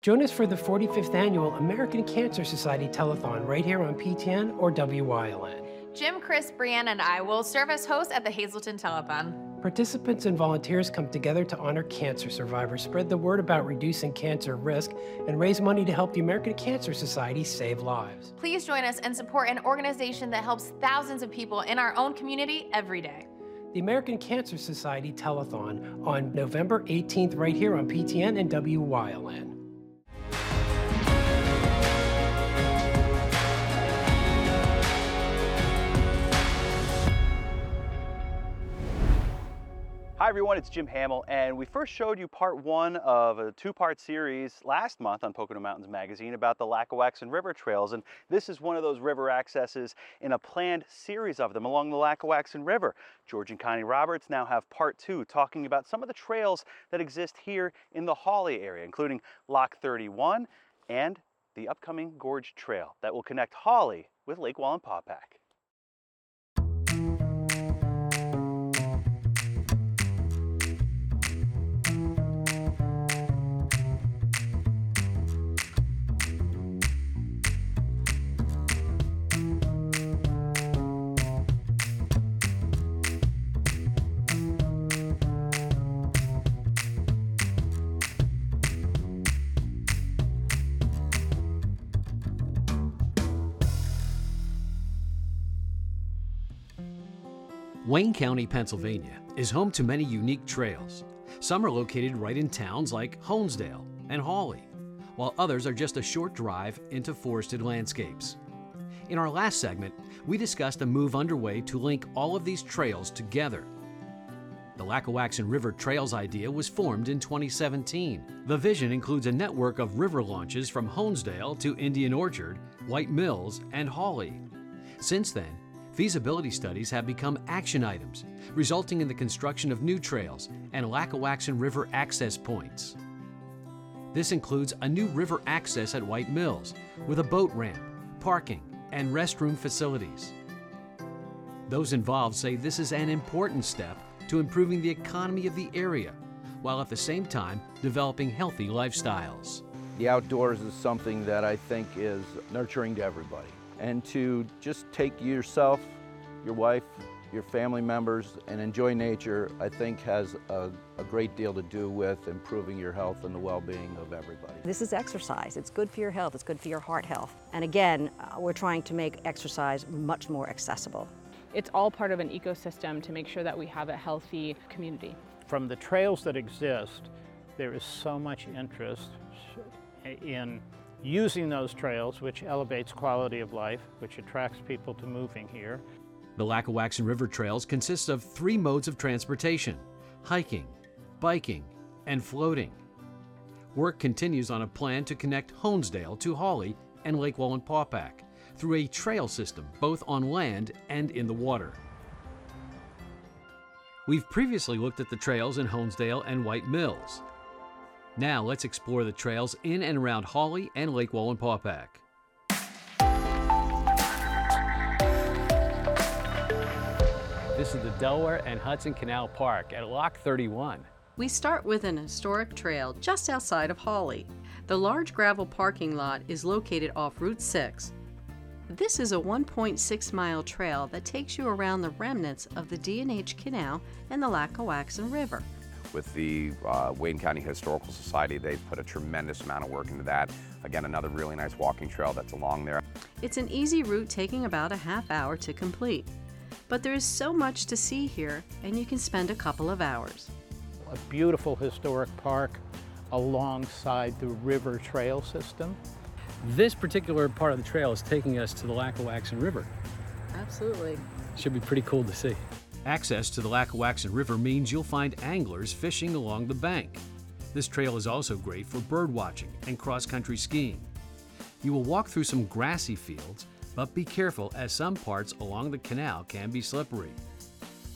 Join us for the 45th annual American Cancer Society Telethon right here on PTN or WYLN. Jim, Chris, Brianne, and I will serve as hosts at the Hazleton Telethon. Participants and volunteers come together to honor cancer survivors, spread the word about reducing cancer risk, and raise money to help the American Cancer Society save lives. Please join us and support an organization that helps thousands of people in our own community every day. The American Cancer Society Telethon on November 18th right here on PTN and WYLN. Hi everyone, it's Jim Hamill, and we first showed you part one of a two-part series last month on Pocono Mountains Magazine about the Lackawaxen River Trails, and this is one of those river accesses in a planned series of them along the Lackawaxen River. George and Connie Roberts now have part two, talking about some of the trails that exist here in the Hawley area, including Lock 31 and the upcoming Gorge Trail that will connect Hawley with Lake Wallenpaupack. Wayne County, Pennsylvania is home to many unique trails. Some are located right in towns like Honesdale and Hawley, while others are just a short drive into forested landscapes. In our last segment, we discussed a move underway to link all of these trails together. The Lackawaxen River Trails idea was formed in 2017. The vision includes a network of river launches from Honesdale to Indian Orchard, White Mills, and Hawley. Since then, feasibility studies have become action items, resulting in the construction of new trails and Lackawaxen River access points. This includes a new river access at White Mills with a boat ramp, parking, and restroom facilities. Those involved say this is an important step to improving the economy of the area, while at the same time developing healthy lifestyles. The outdoors is something that I think is nurturing to everybody. And to just take yourself, your wife, your family members, and enjoy nature, I think has a, a great deal to do with improving your health and the well-being of everybody. This is exercise. It's good for your health. It's good for your heart health. And again, uh, we're trying to make exercise much more accessible. It's all part of an ecosystem to make sure that we have a healthy community. From the trails that exist, there is so much interest in using those trails, which elevates quality of life, which attracts people to moving here. The Lackawaxen River Trails consist of three modes of transportation hiking, biking, and floating. Work continues on a plan to connect Honesdale to Hawley and Lake Wallenpaupack through a trail system both on land and in the water. We've previously looked at the trails in Honesdale and White Mills. Now let's explore the trails in and around Hawley and Lake Wallenpaupack. This is the Delaware and Hudson Canal Park at Lock 31. We start with an historic trail just outside of Hawley. The large gravel parking lot is located off Route 6. This is a 1.6 mile trail that takes you around the remnants of the D&H Canal and the Lackawaxen River. With the uh, Wayne County Historical Society, they've put a tremendous amount of work into that. Again, another really nice walking trail that's along there. It's an easy route taking about a half hour to complete. But there is so much to see here, and you can spend a couple of hours. A beautiful historic park alongside the river trail system. This particular part of the trail is taking us to the Lackawaxen River. Absolutely. Should be pretty cool to see. Access to the Lackawaxen River means you'll find anglers fishing along the bank. This trail is also great for bird watching and cross-country skiing. You will walk through some grassy fields, but be careful as some parts along the canal can be slippery.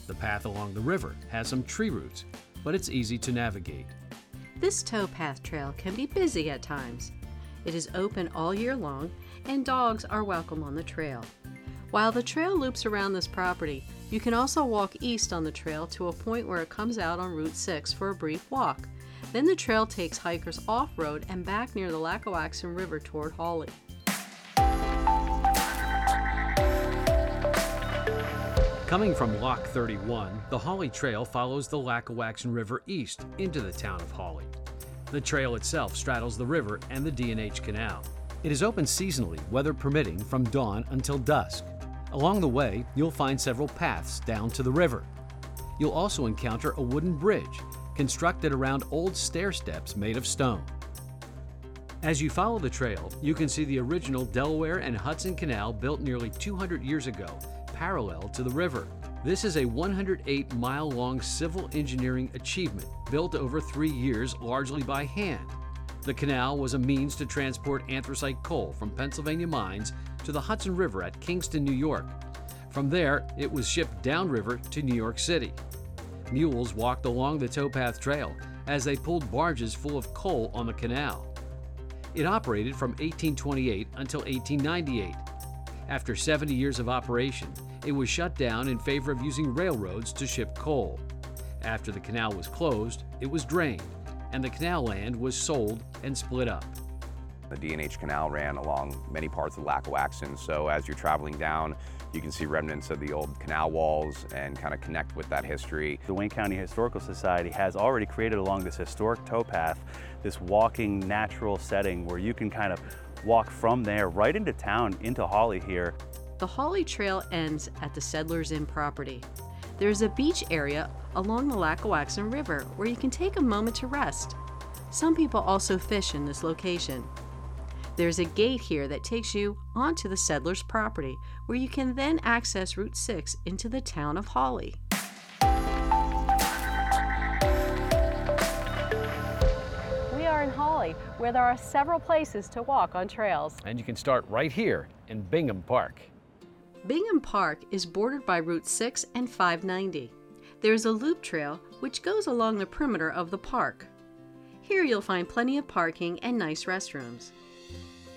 The path along the river has some tree roots, but it's easy to navigate. This towpath trail can be busy at times. It is open all year long, and dogs are welcome on the trail. While the trail loops around this property, you can also walk east on the trail to a point where it comes out on Route 6 for a brief walk. Then the trail takes hikers off-road and back near the Lackawaxen River toward Hawley. Coming from Lock 31, the Hawley Trail follows the Lackawaxen River east into the town of Hawley. The trail itself straddles the river and the D&H Canal. It is open seasonally, weather permitting, from dawn until dusk. Along the way, you'll find several paths down to the river. You'll also encounter a wooden bridge constructed around old stair steps made of stone. As you follow the trail, you can see the original Delaware and Hudson Canal built nearly 200 years ago, parallel to the river. This is a 108 mile long civil engineering achievement built over three years largely by hand. The canal was a means to transport anthracite coal from Pennsylvania mines to the Hudson River at Kingston, New York. From there, it was shipped downriver to New York City. Mules walked along the towpath trail as they pulled barges full of coal on the canal. It operated from 1828 until 1898. After 70 years of operation, it was shut down in favor of using railroads to ship coal. After the canal was closed, it was drained, and the canal land was sold and split up. The D&H Canal ran along many parts of Lackawaxen, so as you're traveling down, you can see remnants of the old canal walls and kind of connect with that history. The Wayne County Historical Society has already created along this historic towpath this walking natural setting where you can kind of walk from there right into town, into Hawley here. The Hawley Trail ends at the Settlers Inn property. There's a beach area along the Lackawaxen River where you can take a moment to rest. Some people also fish in this location. There's a gate here that takes you onto the settler's property where you can then access Route 6 into the town of Hawley. We are in Hawley, where there are several places to walk on trails. And you can start right here in Bingham Park. Bingham Park is bordered by Route 6 and 590. There is a loop trail which goes along the perimeter of the park. Here you'll find plenty of parking and nice restrooms.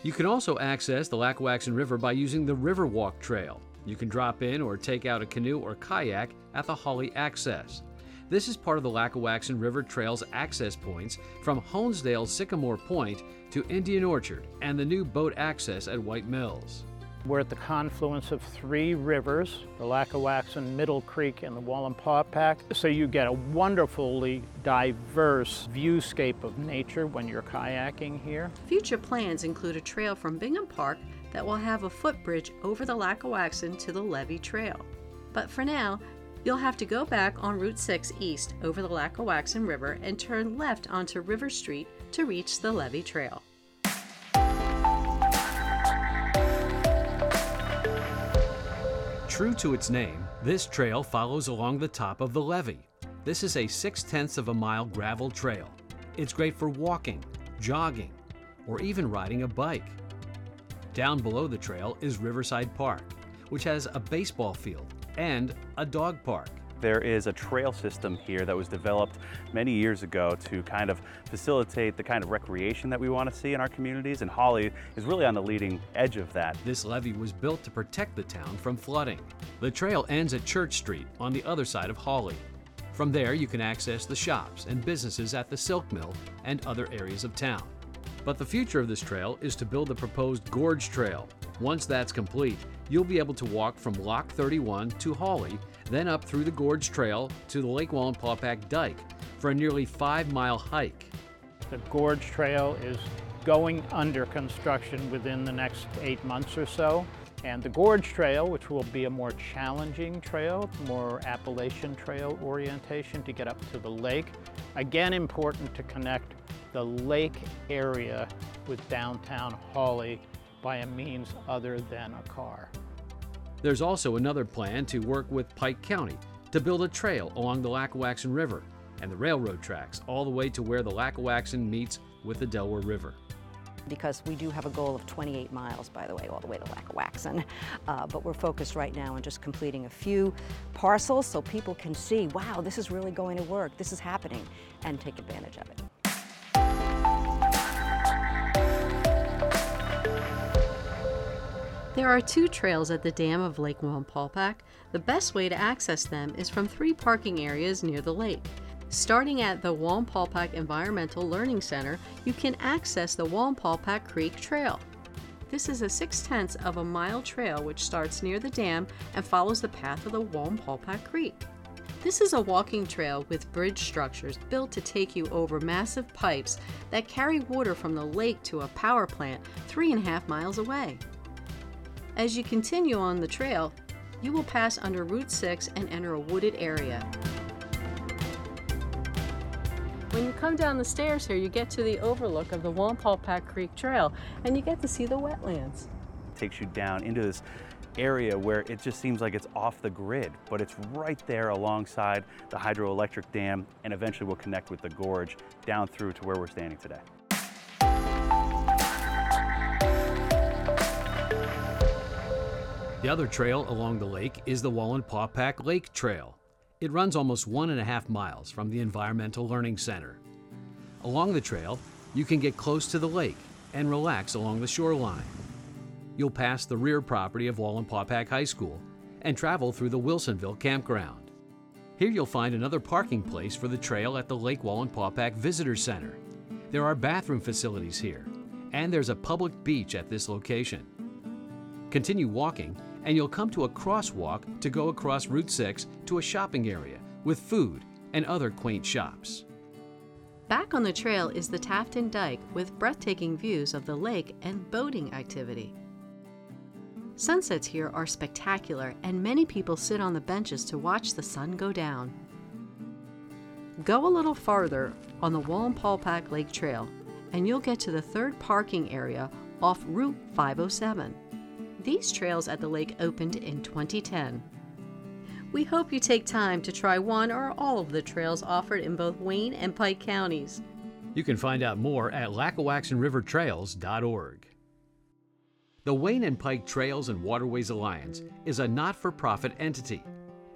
You can also access the Lackawaxen River by using the Riverwalk Trail. You can drop in or take out a canoe or kayak at the Hawley Access. This is part of the Lackawaxen River Trail's access points from Honesdale Sycamore Point to Indian Orchard and the new boat access at White Mills. We're at the confluence of three rivers, the Lackawaxen, Middle Creek, and the Wallenpaupack. So you get a wonderfully diverse viewscape of nature when you're kayaking here. Future plans include a trail from Bingham Park that will have a footbridge over the Lackawaxen to the Levee Trail. But for now, you'll have to go back on Route 6 east over the Lackawaxen River and turn left onto River Street to reach the Levee Trail. True to its name, this trail follows along the top of the levee. This is a 6 tenths of a mile gravel trail. It's great for walking, jogging, or even riding a bike. Down below the trail is Riverside Park, which has a baseball field and a dog park. There is a trail system here that was developed many years ago to kind of facilitate the kind of recreation that we want to see in our communities, and Hawley is really on the leading edge of that. This levee was built to protect the town from flooding. The trail ends at Church Street on the other side of Hawley. From there, you can access the shops and businesses at the Silk Mill and other areas of town. But the future of this trail is to build the proposed Gorge Trail. Once that's complete, you'll be able to walk from Lock 31 to Hawley, then up through the Gorge Trail to the Lake Wallenpaupack Dike for a nearly five mile hike. The Gorge Trail is going under construction within the next eight months or so. And the Gorge Trail, which will be a more challenging trail, more Appalachian Trail orientation to get up to the lake. Again, important to connect the lake area with downtown Hawley by a means other than a car. There's also another plan to work with Pike County to build a trail along the Lackawaxen River and the railroad tracks all the way to where the Lackawaxen meets with the Delaware River. Because we do have a goal of 28 miles, by the way, all the way to Lackawaxen. Uh, but we're focused right now on just completing a few parcels so people can see, wow, this is really going to work, this is happening, and take advantage of it. There are two trails at the dam of Lake Wallenpaupack. The best way to access them is from three parking areas near the lake. Starting at the Wallenpaupack Environmental Learning Center, you can access the Wallenpaupack Creek Trail. This is a 6 tenths of a mile trail which starts near the dam and follows the path of the Wallenpaupack Creek. This is a walking trail with bridge structures built to take you over massive pipes that carry water from the lake to a power plant three and a half miles away. As you continue on the trail, you will pass under Route 6 and enter a wooded area. When you come down the stairs here, you get to the overlook of the Wallenpaupack Creek Trail and you get to see the wetlands. It takes you down into this area where it just seems like it's off the grid, but it's right there alongside the hydroelectric dam and eventually will connect with the gorge down through to where we're standing today. The other trail along the lake is the Wallenpaupack Lake Trail. It runs almost one and a half miles from the Environmental Learning Center. Along the trail, you can get close to the lake and relax along the shoreline. You'll pass the rear property of Wallenpaupack High School and travel through the Wilsonville Campground. Here you'll find another parking place for the trail at the Lake Wallenpaupack Visitor Center. There are bathroom facilities here, and there's a public beach at this location. Continue walking, and you'll come to a crosswalk to go across Route 6 to a shopping area with food and other quaint shops. Back on the trail is the Tafton Dike with breathtaking views of the lake and boating activity. Sunsets here are spectacular, and many people sit on the benches to watch the sun go down. Go a little farther on the Wallenpaupack Lake Trail, and you'll get to the third parking area off Route 507. These trails at the lake opened in 2010. We hope you take time to try one or all of the trails offered in both Wayne and Pike counties. You can find out more at lackawaxenrivertrails.org. The Wayne and Pike Trails and Waterways Alliance is a not for profit entity.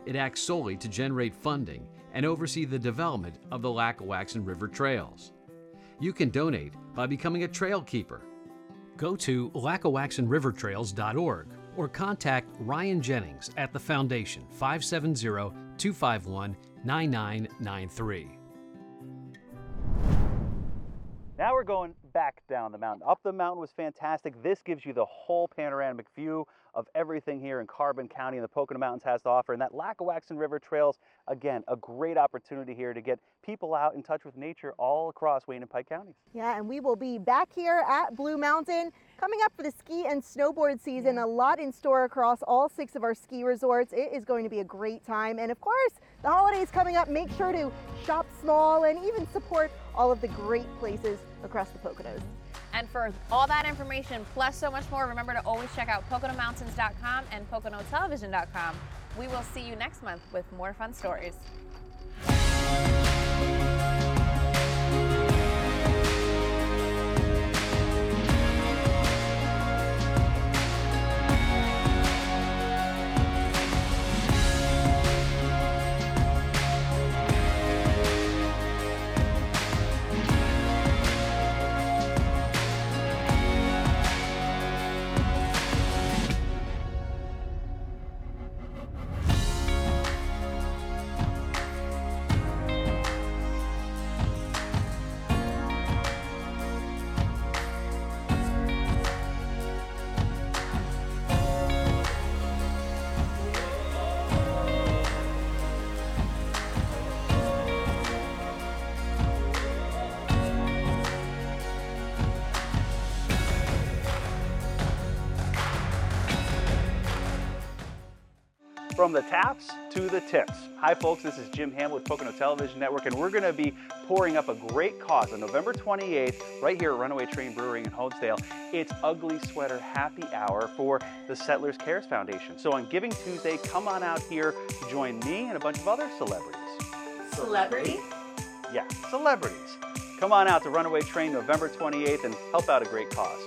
It acts solely to generate funding and oversee the development of the Lackawaxen River Trails. You can donate by becoming a trail keeper. Go to lackawaxenrivertrails.org or contact Ryan Jennings at the Foundation 570 251 9993. Now we're going back down the mountain. Up the mountain was fantastic. This gives you the whole panoramic view of everything here in Carbon County and the Pocono Mountains has to offer. And that Lackawaxen River Trails, again, a great opportunity here to get people out in touch with nature all across Wayne and Pike counties. Yeah, and we will be back here at Blue Mountain coming up for the ski and snowboard season. A lot in store across all six of our ski resorts. It is going to be a great time. And of course, the holidays coming up. Make sure to shop small and even support all of the great places across the Poconos. And for all that information, plus so much more, remember to always check out PoconoMountains.com and PoconoTelevision.com. We will see you next month with more fun stories. From the taps to the tips. Hi folks, this is Jim Ham with Pocono Television Network and we're going to be pouring up a great cause on November 28th right here at Runaway Train Brewing in Honesdale. It's Ugly Sweater Happy Hour for the Settlers Cares Foundation. So on Giving Tuesday, come on out here to join me and a bunch of other celebrities. Celebrity? Yeah, celebrities. Come on out to Runaway Train November 28th and help out a great cause.